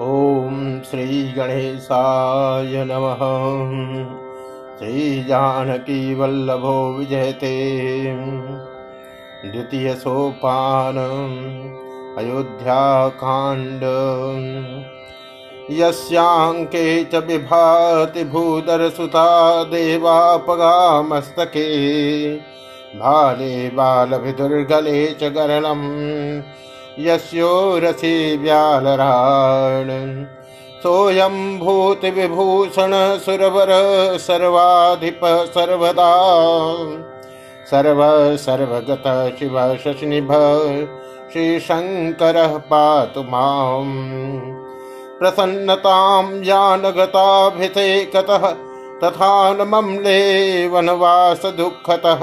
ॐ श्रीगणेशाय नमः। श्रीजानकीवल्लभो विजयते। द्वितीयसोपानम् अयोध्याकाण्ड यस्याङ्के च विभाति भूधरसुता देवापगामस्तके। भाले बालभिदुर्गले च गरलम् यस्योरसि व्यालराण। सोऽयं भूतिविभूषण सुरवर सर्वाधिप सर्वदा। सर्व सर्वगत शिव शशिनिभ, श्रीशङ्करः पातु माम्। प्रसन्नतां यानगताभिषेकतः, तथा न मम्ले वनवासदुःखतः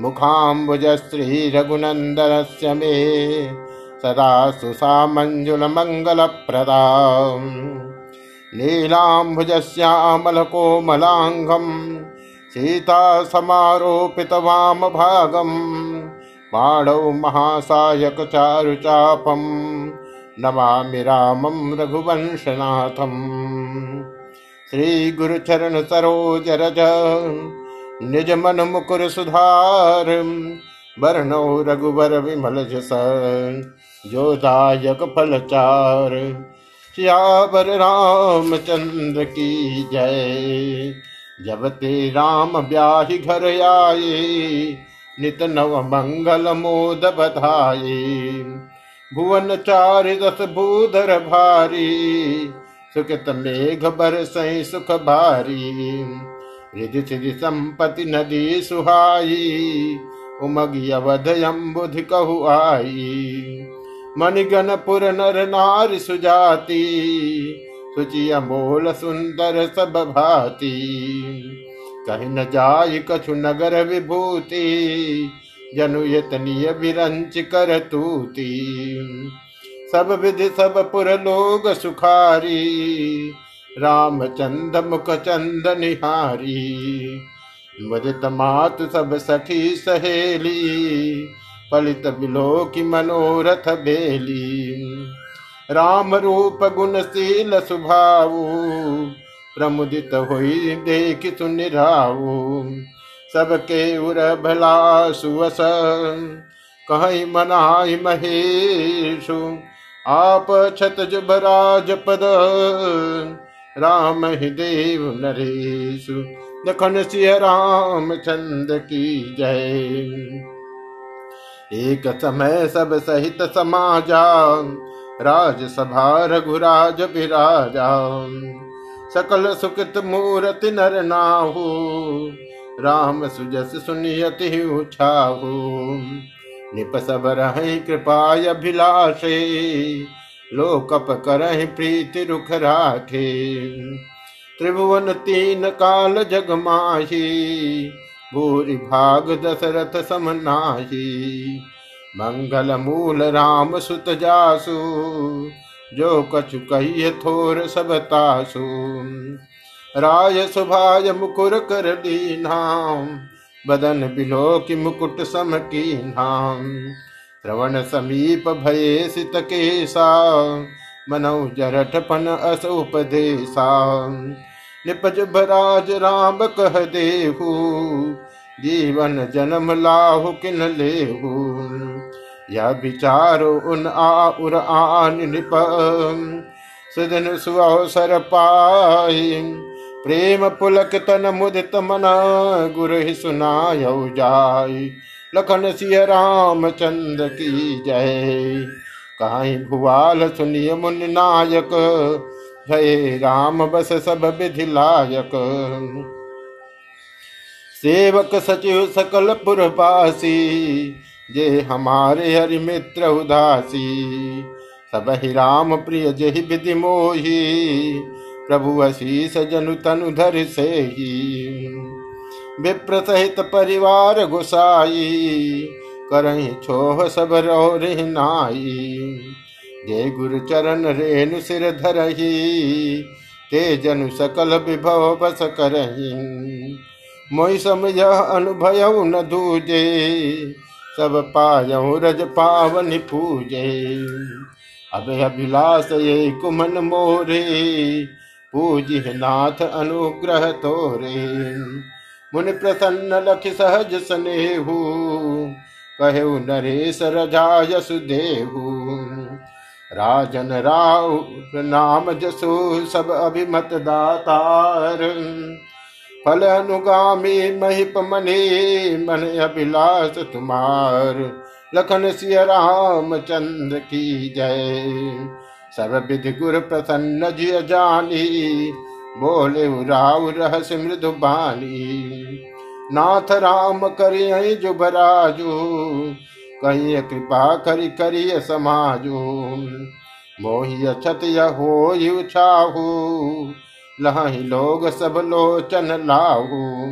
मुखाम्बुजश्रीरघुनन्दनस्य मे सदा सुसामञ्जुलमङ्गलप्रदा। नीलाम्बुजश्यामलकोमलाङ्गम् सीतासमारोपितवामभागम् पाणौ महासायकचारुचापम् नमामि रामं रघुवंशनाथम्। श्रीगुरुचरणसरोजरज निज मन मुकुर सुधार, वर्णो रघुवर विमल जस, जो दायक फलचार सियावर रामचंद्र की जय, जब ते राम ब्याहि घर आए, नित नव मंगल मोद बधाए। भुवन चार दस भूधर भारी, सुखित मेघ बर सही सुख भारी। रिधि सिधि संपति नदी सुहाई उमगी अवध अम्बुधि कहु आई मणिगणपुर नर नार सुजाति सुचि अमोल सुंदर सब भाती। कहीं न जाय कछु नगर विभूति, जनु यतनीय विरंच कर तूती। सब विधि सब पुर लोग सुखारी रामचंद मुख चंद निहारी मुदित मात सब सखी सहेली पलित बिलो की मनोरथ बेली। राम रूप गुणशील सुभाऊ प्रमुदित हुई देख सुन सुनिराऊ सबके उर भला सुवस, कहीं मनाई महेशु, आप छत जुबराज पद राम ही देव नरेशु लखन सिंह राम चंद की जय। एक समय सब सहित समाजा, राजसभा रघुराज विराजा। सकल सुकृत मूर्ति नर नाहु, राम सुजस सुनियति उछाहू निप सब रह कृपाय अभिलाषे लोकप करहि प्रीति रुख राखे। त्रिभुवन तीन काल जग माही, भूरि भाग दशरथ समनाही मंगल मूल राम सुत जासु, जो कछु कहिय थोर सब तासु। राय सुभाय मुकुर कर दीना बदन बिलो की मुकुट सम की नाम श्रवण समीप भये सित केसा मनौ जरठ पन अस उपदेशा निपज भराज राम कह देहु, जीवन जन्म लाहु किन लेहु। यह विचारो उन आ उर आन निप सुदन सुअवसर पाई प्रेम पुलक तन मुदित मना गुरु सुनाय जाय लखन सिय राम चंद्र की जय। कहीं भुवाल सुनिय मुन नायक भय राम बस सब विधि लायक। सेवक सचिव सकल पुरपासी जे हमारे हरि मित्र उदासी। सब ही राम प्रिय जहि विधि मोही, प्रभु अशीष जनु तनु धर से ही विप्र सहित परिवार गुसाई। करही छोह सब रो नाई। जय गुरु चरण रेणु सिर धरही, ते जनु सकल विभव बस करही। मोहि समझ अनुभय न दूजे, सब पायऊ रज पावन पूजे। अब अभिलाष ये कुमन मोरे पूजि नाथ अनुग्रह तोरे। मुनि प्रसन्न लख सहज स्नेहु। कहु नरेश रजा यसुदेहु राजन राव, नाम जसो, सब अभिमत दातार। फल अनुगामी, महिप मने, मन अभिलाष तुम्हार। लखन सिय राम चंद्र की जय। सब विधि गुर प्रसन्न जिय जानी। बोले राव रहस मृदु बानी नाथ राम करिय जुबराजू कही कृपा करी करिय समाजो। मोहि अछत हो उछाहू। लही लोग सब लोचन लाहू।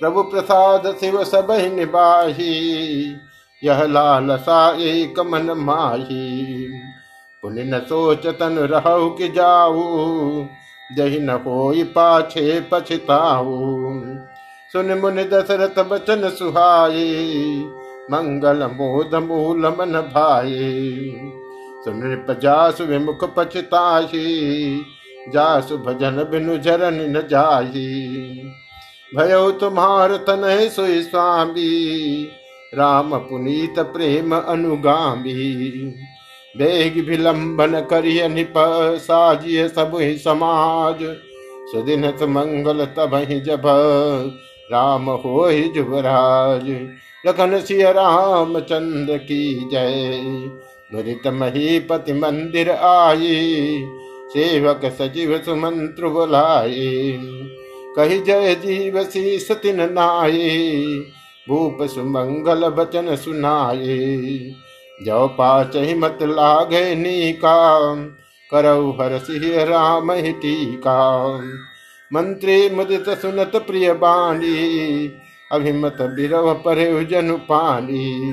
प्रभु प्रसाद शिव सब निबाही यह लाल सा एक मन माही। पुण्य सोच तन रहु कि जाऊ जही न हो पाछे पछताऊ सुन मुनि दशरथ बचन सुहाये मंगल मोद मूल मन भाये सुनृप जासु विमुख पछताही जासु भजन बिनु जरन न जाही भयो तुम्हार तन सोई स्वामी, राम पुनीत प्रेम अनुगामी। बेग विलंबन करिय निप साजिय सब ही समाज। सुदिन मंगल तब ही जब राम हो ही जुबराज लखन सिय राम चंद्र की जय। मुदित महीपति मंदिर आए सेवक सजीव सुमंत्र बुलाए कही जय जीव सी सतिन नाये भूप सुमंगल बचन सुनाये जो पाच मत लागे नीका करऊ हर सिंह राम टीका। मंत्री मुदित सुनत प्रिय बाणी, अभिमत बिरव पर जनु पानी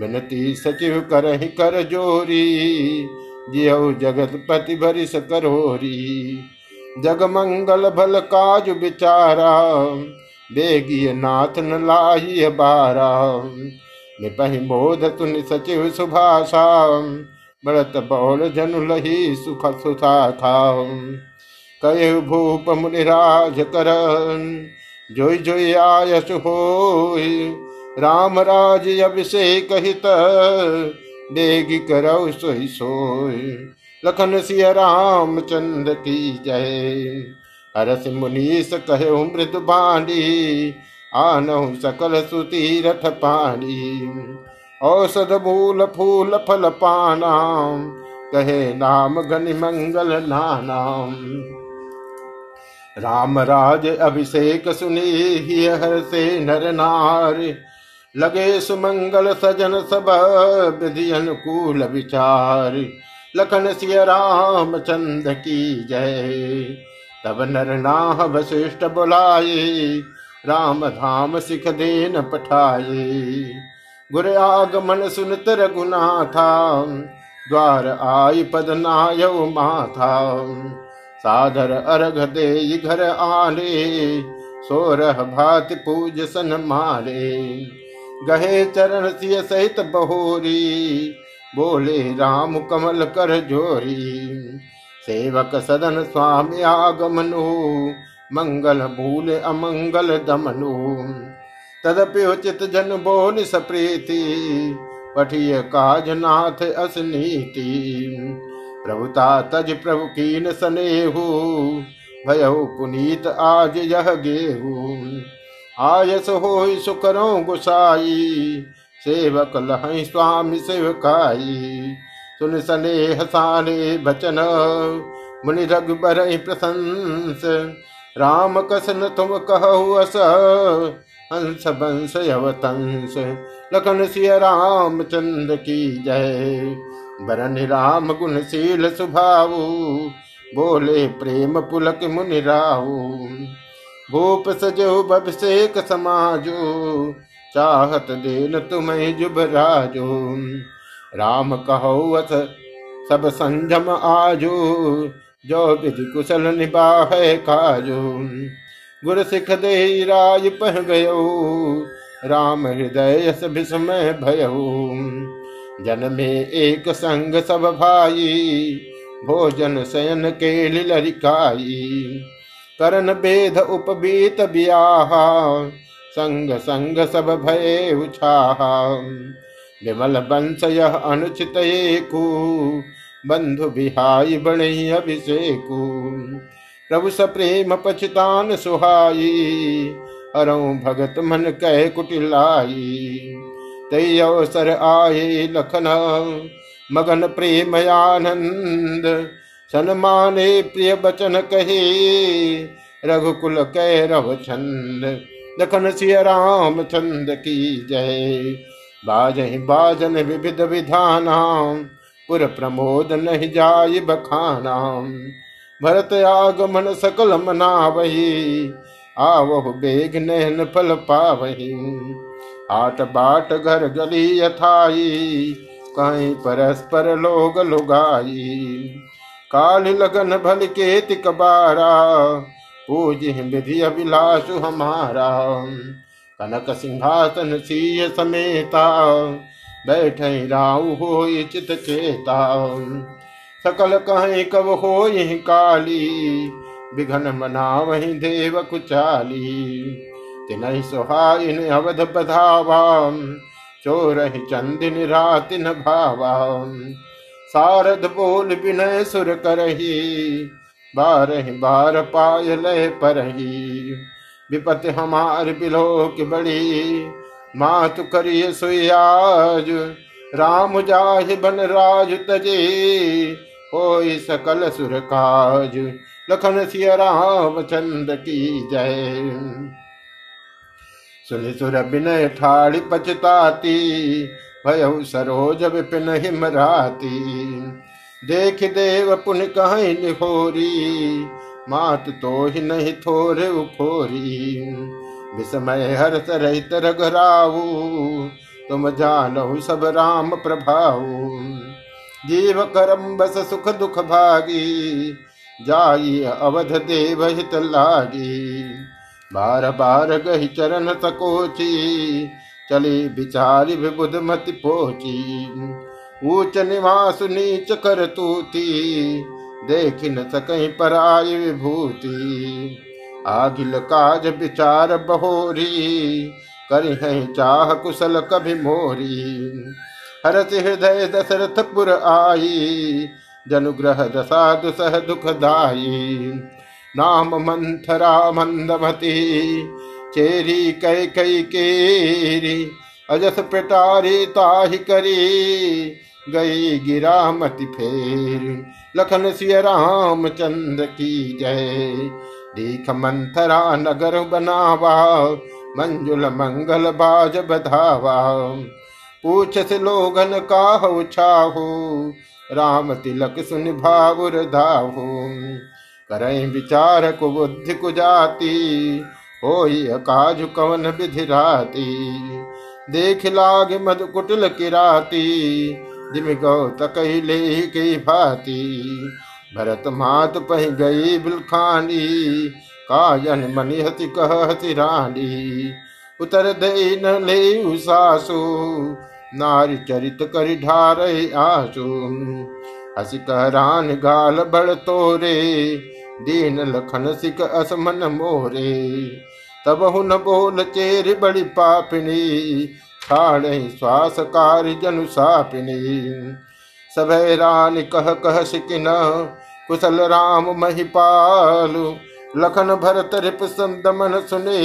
विनती सचिव कर कर जोरी, जियो जगत पति भरिस करोरी। जग मंगल भल काज बिचारा बेगी नाथ न लाई बारा। निपहि बोध तुन सचिव सुभाषा बढ़त बौल जनु लही सुख सुथा था कय भूप मुनिराज कर जोई जोई आयस हो राम राज अभिषेक हित देगी करौ सोई सोई। लखन सिय राम चंद्र की जय। हरस मुनीस कहे मृद बाणी आनहु सकल सुतीरथ पानी औषध मूल फूल फल पाना कहे नाम गनि मंगल नानाम राम राज अभिषेक सुनी हर से नर नार लगे सुमंगल सजन सब विधि अनुकूल विचार लखन सिय राम चंद की जय। तब नर नाह वशिष्ठ बुलाए राम धाम सिख देन पठाए गुर आगमन सुनत रघुनाथा, द्वार आई पद नाय माथा। साधर अर्घ दे घर आले, सोरह भात पूज सन मारे गहे चरण सिय सहित बहोरी, बोले राम कमल कर जोरी। सेवक सदन स्वामी आगमनु मंगल भूल अमंगल दमनु। तदपि उचित जन बोल सप्रीति, पठिय काज नाथ असनीति प्रभुता तज प्रभु कीन सनेहु भयउ पुनीत आज यह गेहू। आयस हो सुकरो गुसाई, सेवक लह स्वामी सेवकाई। सुन सने हसाने बचन, मुनि रघुबर प्रशंस राम कसन तुम कहु अस। हंस बंस यवतंस। लखन सिय राम चंद्र की जय। बरन राम गुणशील सुभाव। बोले प्रेम पुलक मुनि राहु। भूप सजो बभिषेक समाजो। चाहत देन तुम्हें जुब राजो। राम कहो अस, सब संजम आजो। जो विधि कुशल निबाह काजो गुर सिख दे राज पह गयो राम हृदय विस्मय भयो जन में एक संग सब भाई। भोजन शयन के लिलरिकाई करण बेद उपबीत बियाहा। संग संग सब भय उछाहा। विमल बंश यह अनुचित को बंधु बिहाई बणई अभिषेकु। प्रभु सप्रेम पचितान सुहाई हरऊ भगत मन कह कुटिलाई तय अवसर आए लखन, मगन प्रेम आनंद सनमाने प्रिय बचन कहे, रघुकुल कह रव छंद। लखन सिय राम छंद की जय। बाज बाजन विविध विधाना। पुर प्रमोद नहीं जाय बखाना भरत आगमन सकल मना वही आवह बेग नहन फल पावही। आट बाट घर गली यथाई, कहीं परस्पर लोग लुगाई। काल लगन भल के तिकबारा पूज विधि अभिलाषु हमारा। कनक सिंहासन सीय समेता बैठ राहु हो चित चेता। सकल कहें कब हो काली, बिघन मना वही देव कुचाली। तिन सुहाइन अवध बधावा चोर चंदिन रात न भावा। सारद बोल विनय सुर करही, बारह बार पाय लय परही। विपत हमार बिलो की बड़ी मातु करिय सुयाज राम जाहि बन राज तजे, होई सकल सुर काज। लखन सिय राम चंद की जय। सुनि सुर विनय ठाड़ी पचताती भय सरोज विपिन हिमराती। देख देव पुन कहीं निहोरी, मात तो ही नहीं थोरे उखोरी। विस्मय हर्ष रहित रघराऊ तुम जानो सब राम प्रभाऊ जीव करम बस सुख दुख भागी। जाई अवध देव हित लागी। बार बार गही चरण सकोची। चली बिचारी विबुध मति पोची। ऊंच निवास नीच कर तूती। देख न सकई पराय विभूति। आगिल काज विचार बहोरी, कर चाह कुशल कभी मोरी। हरस हृदय दशरथ पुर आई, जनुग्रह दशा दुसह दुखदाई नाम मंथरा मंदमती, चेरी कै कई केरी, अजस पेटारी ताहि करी। गई गिरा मति फेर, लखन सिय राम चंद की जय। दीख मंथरा नगर बनावा मंजुल मंगल बाज बधावा पूछ से लोगन का हो छाहो, राम तिलक सुन भावुर धाहु। करें विचार को बुद्धि को जाती हो काज कवन विधि राती। देख लाग मद कुटिल किराती, दिम गौ तकई ले की भाती। भरत मात पह गई बिलखानी कायन मनि हति कह हति रानी। उतर दे न ले सासु, नारी चरित कर ढार आसु। हसी कहरान गाल बड़ तोरे, दीन लखन सिक असमन मोरे। तब हुन बोल चेर बड़ी पापिनी छाड़े श्वास कार्य जनु सापिनी। सब रान कह कह सिकिन कुशल राम महिपालु, लखन भरत रिप दमन सुने,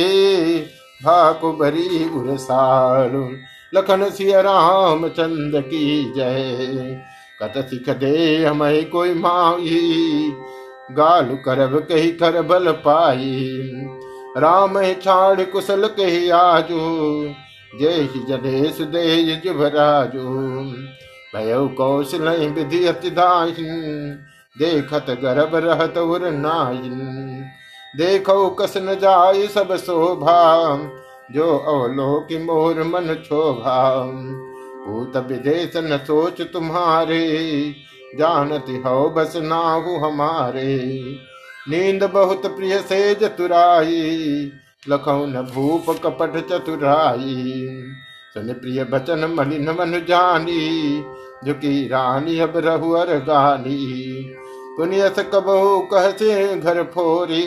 भाकु भरी उरसालु लखन सिय राम चंद की जय। कत सिख दे हमें कोई माई गाल करब कही कर बल पाई राम छाड़ कुशल कही आजू, जय जनेश दे जुभराजू भय कौशल विधि अति देखत गर्भ रहत उर नाइन देखो कस न जाय सब शोभा। जो अवलोक मोर मन क्षोभा भूत विदेश न सोच तुम्हारे। जानती हो बस नाहु हमारे। नींद बहुत प्रिय से जतुराई लखौ न भूप कपट चतुराई। सुन प्रिय बचन मलिन मन जानी। झुकी रानी अब रहुअर गानी। पुनियस कबहू कहते घर फोरी,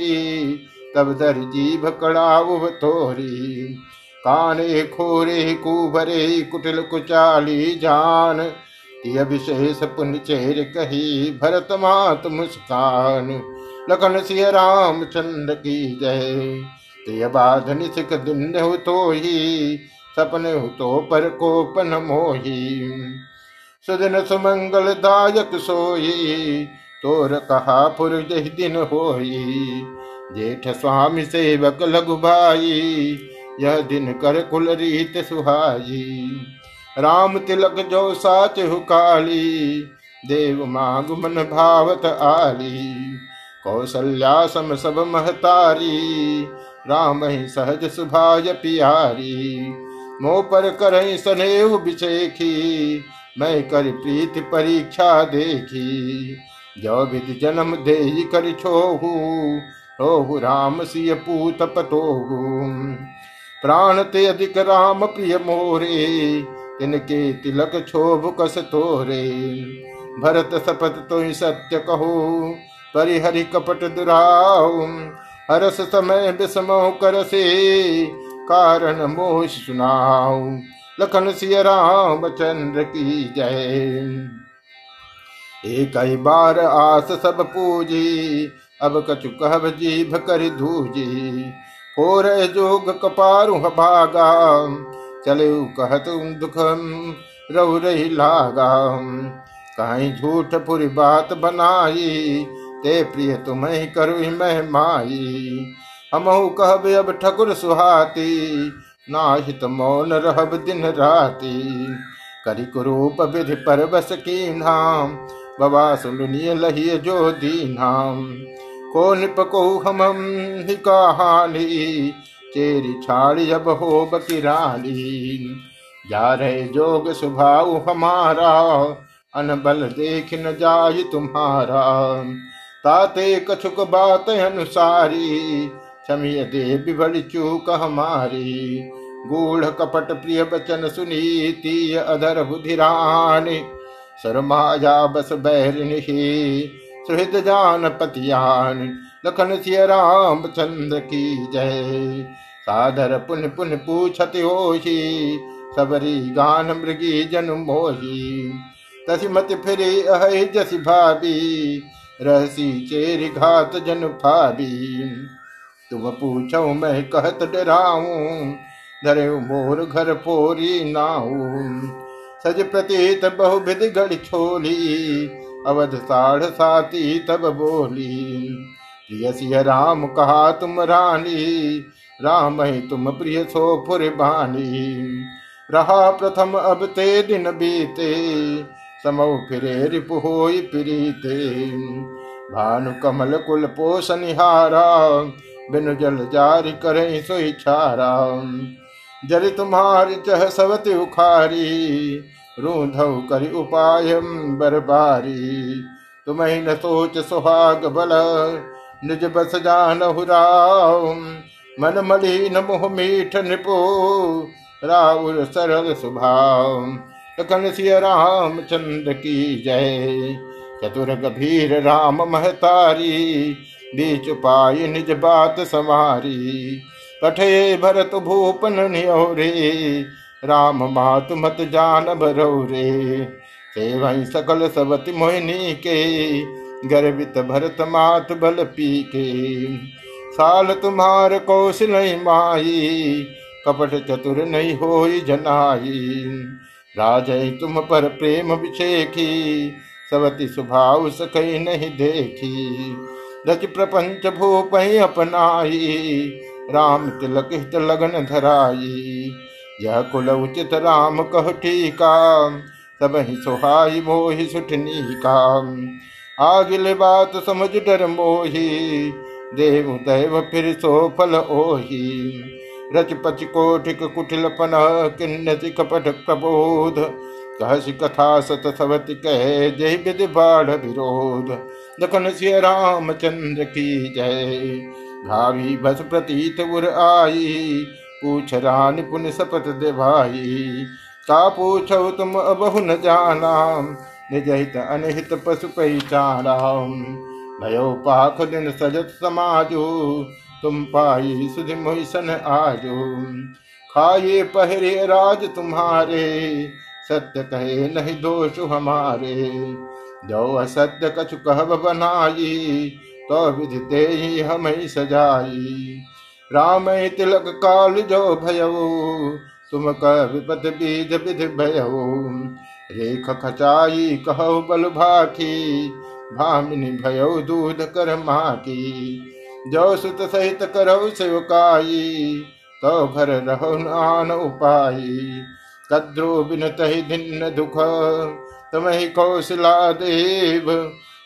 तब दर जीभ कड़ाऊ तोरी काने खोरे कुबरे कुटिल कुचाली जान विशेष पुण्य चेर कही भरत मात मुस्कान। लखन सिय राम चंद्र की जय, तिय बाध निशिक दिन हो तो ही सपन हो तो पर कोपन मोही। सुदिन सुमंगल दायक सोई तोर कहा पुर दिन होई, जेठ स्वामी सेवक लघु भाई, यह दिन कर कुल रीत सुहाई। राम तिलक जो साच हुकाली, देव मांग मन भावत आली। कौशल्या सम सब महतारी, राम ही सहज सुभाय पियारी। मोह पर कर सनेव बिचेखी मैं कर प्रीति परीक्षा देखी। जो विधि जन्म दे कर छोहू राम सिय पूत पतोहु प्राण ते अधिक राम प्रिय मोरे तिनके तिलक क्षोभ कस तोरे भरत सपत तो ही सत्य कहो, परिहरि कपट दुराव हरस समय विषमो कर से कारण मोह सुनाओ लखन सिय राम चंद्र की जय। एक ही बार आस सब पूजी, अब कछु कहब जीभ कर धूजी। कोर जोग कपारु भागा, चले कहत दुख रऊ रही लागा। कहीं झूठ पूरी बात बनाई, ते प्रिय तुम्हें करु मैं माई। हम कहब अब ठकुर सुहाती, नाहित मौन रहब दिन राती। करी कुरूप विधि पर बस की नाम बाबा सुनिय लहिए जो दीनाम। को निपको हम ही कहानी तेरी छाड़ी अब हो बकिरानी। जा रहे जोग स्वभाव हमारा अनबल देख न जाय तुम्हारा। ताते कछुक बात अनुसारी क्षमिय दे बिबड़ चूक हमारी। गूढ़ कपट प्रिय बचन सुनीति, अधर बुधिरानी। शर्माया बस बैरिणी सुहृद जान पतियान लखन सिय राम चंद्र की जय। साधर पुन पुन पूछत होही, सबरी गान मृगी जन मोही। तसी मत फिरे अह जसी भाभी, रहसी चेर घात जन भाभी। तुम पूछो मैं कहत डराऊं धरे मोर घर पोरी नाऊ। सज प्रतीत बहुविध गढ़ छोली, अवध साढ़ साती तब बोली। प्रिय सिय राम कहा तुम रानी, राम ही तुम प्रिय सो फुर बानी। रहा प्रथम अब ते दिन बीते, समौ फिरे रिपु होई प्रीते। भानु कमल कुल पोष निहारा बिनु जल जारी करे सोई छारा। जल तुम्हारी चह सवति उखारी रूधव कर उपाय बरबारी। तुम्हें न सोच सुहाग बल, निज बस जान हुराव मन मलिन मुह मीठ निपो राउर सरल सुभाव लखन सिय राम चंद्र की जय। चतुर गभीर राम महतारी, बीच पाई निज बात समारी कठे भरत भूपन नियोरे राम मात मत जान भरो रे वही सकल सवति मोहिनी के, गर्वित भरत मात बल पी के साल तुम्हार कौशल माई, कपट चतुर नहीं हो जनाई। राजय तुम पर प्रेम विषेखी सवती स्वभाव सखई नहीं देखी। रच प्रपंच भूप अपनाई राम तिलक हित लगन धराई। यह कुल उचित राम कह टीका, सब ही सुहाई मोहि सुठनी का आगिल बात समझ डर मोही, देव दैव फिर सो फल ओही। रच पच कोटिक कुटिल पन किन्नति कपट प्रबोध। कहसी कथा सत सवत कह, जय विधि बाढ़ विरोध। दखन सिय रामचंद्र की जय। भावी बस प्रतीत उर आई। पूछ रानी पुण्य शपथ दे भाई का पूछो तुम अबहु न जाना निज हित अनहित पशु पहचाना भयो पाख दिन सजत समाजो। तुम पाई सुधि मोहिसन आजो। खाए पहरे राज तुम्हारे। सत्य कहे नहीं दोष हमारे। जो असत्य कछु कहब बनाई। तो विधि ते ही हम सजाई। राम तिलक काल जो भयो तुम कह विपत बीज विधि भयो रेख खचाई कहो बल भाखी, भामिनी भयो दूध कर माकी जो सुत सहित करो सेवकाई तो भर रहो नान उपाई। कद्रो बिन तहि भिन्न दुख, तुम कौशला देव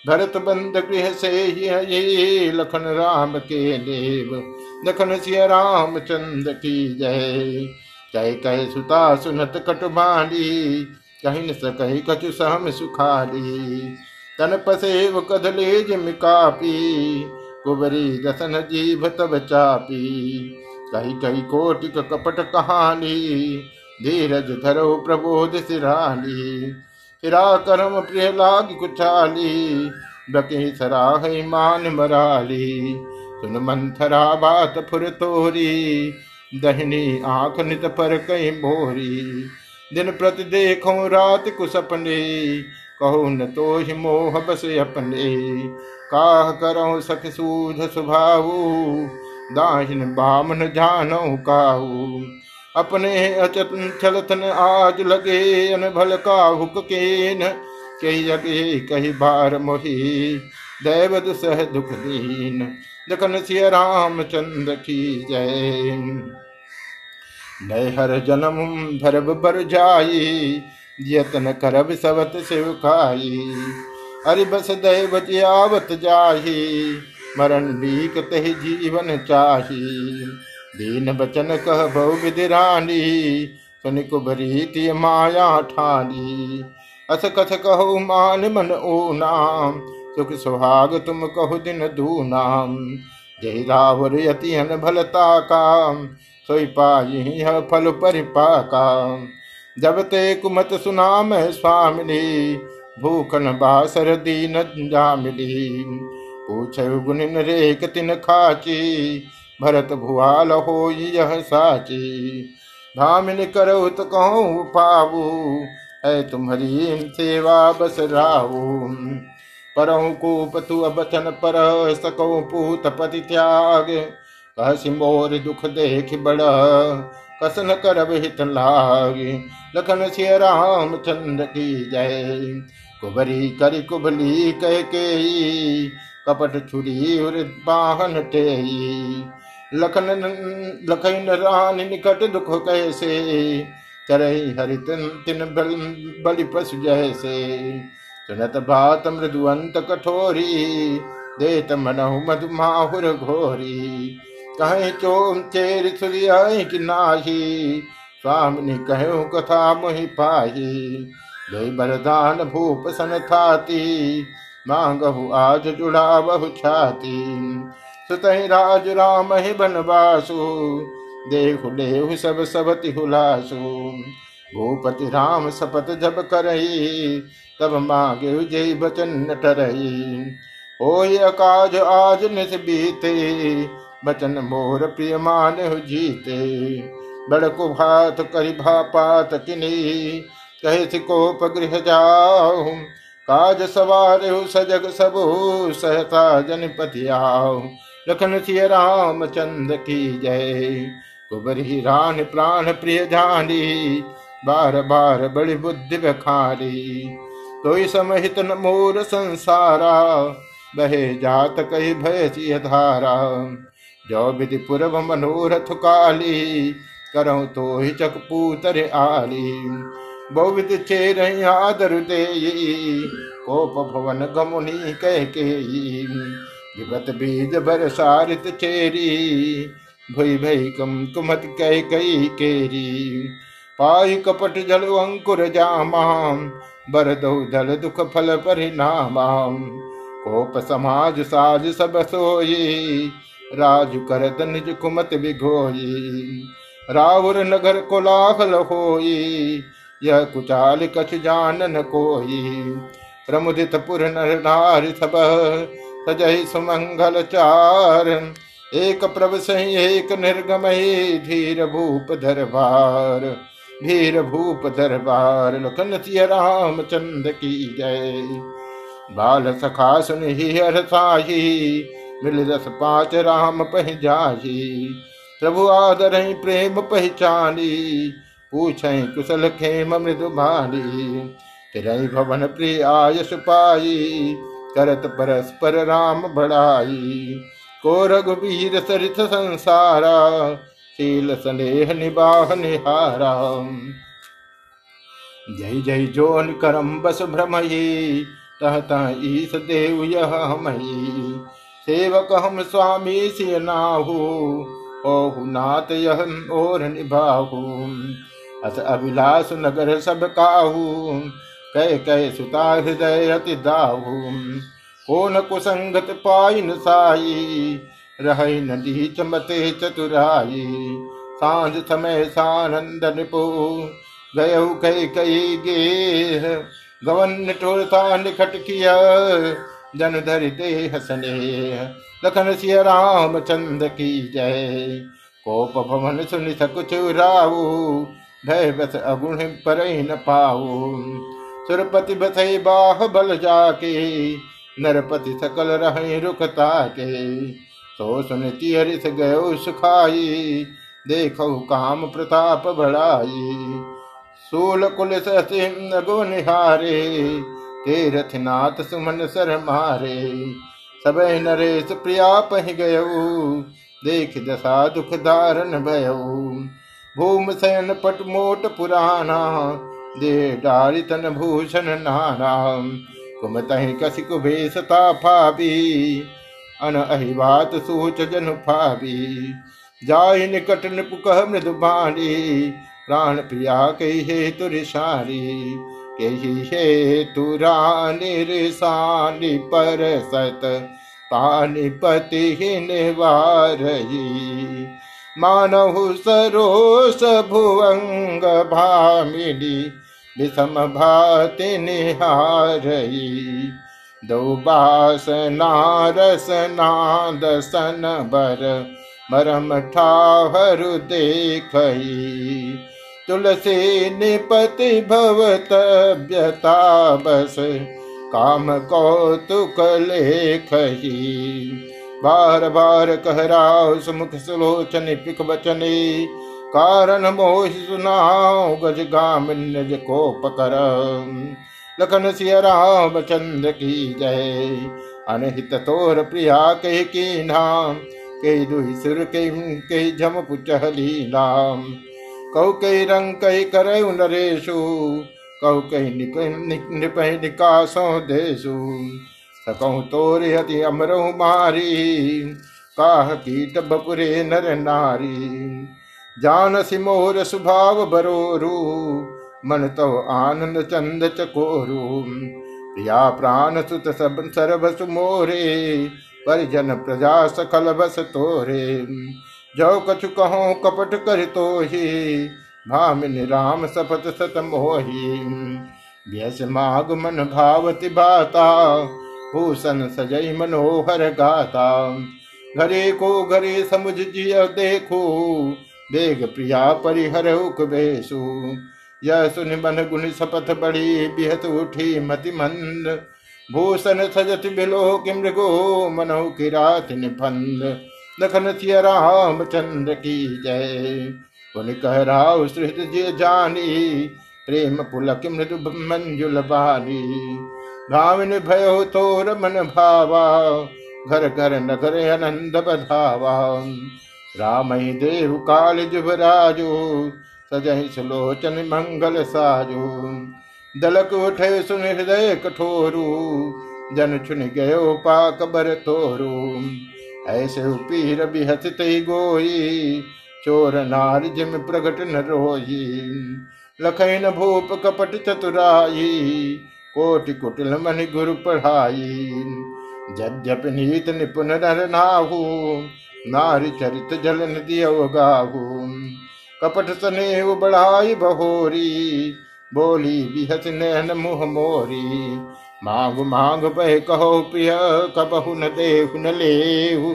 भरत बंद गृह से ही लखन राम के देव। लखन सिया राम चंद की जय। कह कह सुता सुनत कटुबाली कहीं न सकही कछु सहम सुखाली। तन पसेव कदले जिम कापी कुबरी दसन जीभ तब चापी। कही कही कोटिक कपट कहानी, धीरज धरो प्रबोध सिराली। फिरा करम प्रिय लाग कुचाली बके सराह मान मराली। सुन मंथरा बात फुर तोरी दहनी आँख नित पर कई बोरी दिन प्रति देखो रात कुसपने कहो न तो ही मोह बस अपने। काह करो सख सूझ सुभाऊ, दाहिन बामन जानो काहू अपने छलतन आज लगे, अन भल का हुक केन। कही जगे कही बार मोही दैव दुसह दुख दीन। लखन सिय राम चंद की जय नय हर जन्म भरब बर जाई, यतन करब सवत शिव खाई। हरि बस दैव आवत जाही, मरण बीक तह जीवन चाही। दीन बचन कह बहु विधि रानी, सुन कुबरी माया ठानी। अस कथ कहो मान मन ओ नाम, सुख सुहाग तुम कहो दिन दू नाम। जय रावर यति भलता काम, सोई पाई फल परिपाका। जब ते कुमत सुना मैं स्वामिनी, भूखन बासर दीन जामिली पूछ गुनिन रेख तिन खाची भरत भुआल हो यह साची। धामिन करो तो कहूँ पाऊ है तुम्हारी सेवा बस राहू। परहु को पतु बचन पर सको पूत पति त्याग। कह सिमोर दुख देख बड़ कसन कर हित लाग। लखन सिय राम चंद्र की जय। कुबरी करी कुबली कह के कपट छुरी बाहन टेई। लखन लखन रान निकट दुख कैसे? चरही हरि तिन तिन बल बलि पशु जैसे। सुनत बात मृदुअंत कठोरी, देत मनहु मधुमाहुर घोरी। कहीं चोम चेर सुरियाई कि नाही? स्वामिनी कहु कथा मोहि पाही। गई बरदान भूप सन थाती, मांगहु आज जुड़ा बहु छाती। सुतहि राज राम ही बनवासु। देखु लेहु सब सबति हुलासु भूपति राम सपत जब करही, तब मांगे जय बचन टरही हो अकाज, आज निस बीते, बचन मोर प्रिय मान जीते। बड़को भात करी भापात किनी, कहे सिकोप गृह जाऊ। काज सवार सजग सबू सहता जनपति आओ लखन सिय राम चंद की जय। कुबरी रान प्राण प्रिय जानी, बार बार बड़ी बुद्धि बखारी तो समहित मोर संसारा, बहे जात कही भय धारा। जो विधि पूर्व मनोरथ काली करो तो ही चकपूतर आली। बहुविध चेर आदर दे कोप भवन गमुनि कह के। विगत बीज भर सारित चेरी, भई भई कम कुमत कह कई केरी। पाई कपट जल अंकुर जामाम, बर दो दल दुख फल परिणामाम। कोप समाज साज सब सोई, राजु करत निज कुमत बिघोई। रावुर नगर कोलाहल होई, यह कुचाल कछ जानन कोई। प्रमुदित पुर नर नार सब सजहि सुमंगल चार। एक प्रभ सही, एक निर्गम ही, धीर भूप दरबार। धीर भूप दरबार लखन सिय राम चंद की जय। बाल सखा सुन ही, हर साही, मिल रस पाच राम पह जाही। प्रभु आदर प्रेम पहचानी पूछ कुशल खेम मृदु भाली तिरई भवन प्रिय आयस पाई करत परस्पर राम बढ़ाई को रघुवीर सरित संसारा, शील स्नेह निबाह निहारा। जय जय जोन करम बस भ्रमयी, तह तह ईस देव यह हमही सेवक हम स्वामी सिय नाहू ओहु नाथ यह और निभाहू। अस अभिलाष नगर सब काहू। कह कह सुता हृदय अति दाहू कोन कुसंगत पाइन साई? रह नदी चमते चतुराई। साँझ समय सानंद निपो। गय कई कई गे गवन ठोरता निखट किया। जन धर दे हसने लखन सिय राम चंद की जय। कोप भवन सुन सकुच राऊ भय बस अगुण पर न पाऊ सुरपति बसई बाह बल जाके, नरपति सकल रहे रुखता के तो सुन तिहरिस गयो सुखाई, देखो काम प्रताप बढ़ाई। सूल कुल सगो निहारे तीरथ नाथ सुमन सर मारे। सब नरेश प्रिया पह गयो, देख दशा दुख धारण भयो। भूम सयन पट मोट पुराना दे डारी तन भूषण नाना। कुमतहि कसी कुभेशता फाबी अन अहिवात सूच जन फाबी जाय निकट निपुकह मृदु बाणी प्राण प्रिया कही हे तुरिशारी कही हे तुरानी पर सत। पानीपति निवारही। मानहु सरोस भुवंग भामिनी। विषम भाति निहारई दो बास नारस नादसन बर मरम ठाहरु देखई तुलसी निपति भवतव्यता बस काम कौतुक लेखही बार बार कहराव सुमुख सुलोचन पिक बचने कारण मोह सुनाओ, गज गामिन्य को पकर लखन सिय राम चंद्र की जय। अनहित तोर प्रिया कह की नाम कई दुहि सुर कई झम पुचहली नाम। कौ कई रंग कई कर नरेशु कौ कई निप, निकासो देशु। सकहु तोर हति अमरहु मारी, काह कीट बपुरे नर नारी। जान सिमोर सुभाव बरोरु। मन तो आनंद चंद चकोरु। प्रिया प्राण सुत सब सर्वसु मोरे परिजन प्रजा सकल बस तोरे जो कछु कहो, कपट कर तो ही भामिन राम सपत सत मोही व्यस माग मन भावति बाता भूषण सजई मनोहर गाता। घरे को घरे समुझ जिय देखो। देग प्रिया परिहर बेसु यह सुन मन गुण सपथ बड़ी, बिहत उठी मति मंद भूषण सजत बिलो कि मृगो मनो की रात निफंद लखन राम चंद्र की जय। पुन कह राव सुहृद जे जानी, प्रेम पुलक मृदु मंजुल बानी। भयो तोर मन भावा, घर घर नगर आनंद बधावा। राम देव काल जुभराजो सजहि सुलोचन मंगल साजो। दलक उठे सुन हृदय कठोरु, जन चुन गयो पाक बर तोरु। ऐसे पीर बिहत गोई, चोर नार जिम प्रगट न रोही लखन भूप कपट चतुराई, कोटि कुटिल मन गुरु पढ़ाई। जद्यप नीत निपुण नर नाहू नारी चरित जल नदी अवगाहू कपट स्नेह बढ़ाई बहोरी, बोली बिहस नैन मुह मोरी। मांग मांग बह कहो प्रिय, कबहु न देहु न लेहु।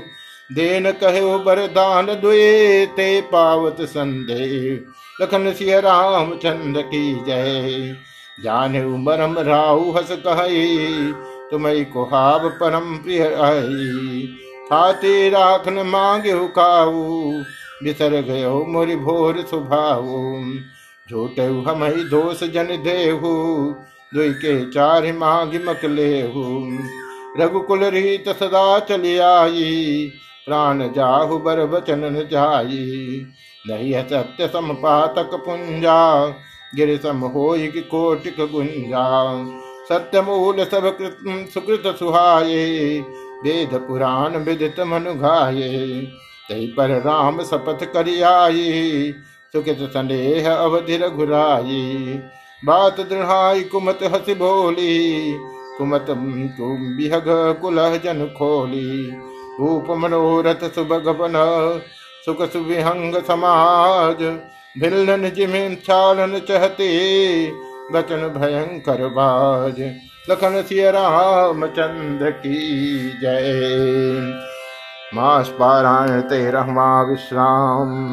देन कहो बरदान दुए ते पावत संदेह। लखन सिय राम चंद्र की जय। जाने मरम राहु हस कहे, तुम्हें कुहाब परम प्रिय आई थाते राखन मांगे काऊ बिसर गयो मोरि भोर सुभाऊ झूठ हम दोष जन देहु, दुई के चार मांग मकलेहु रघुकुल रीत सदा चली आई, प्राण जाहु बर बचन जाई। नहीं है सत्य समपातक पुंजा, गिर सम हो कोटिक गुंजा। सत्य मूल सब कृत सुकृत सुहाये वेद पुराण विदित मनु घाये। तही पर राम शपथ करियाई सुखित संदेह अवधि रघुराई। बात दृढ़ाई कुमत हसी बोली, कुमत तुम बिहग कुलह जन खोली। रूप मनोरथ सुभगवन सुख सुविहंग समाज। भिल्लन जिमिन चालन चहते, बचन भयंकर बाज। लखन सिय रामचंद्र की जय। मास पारायण तेरह विश्राम।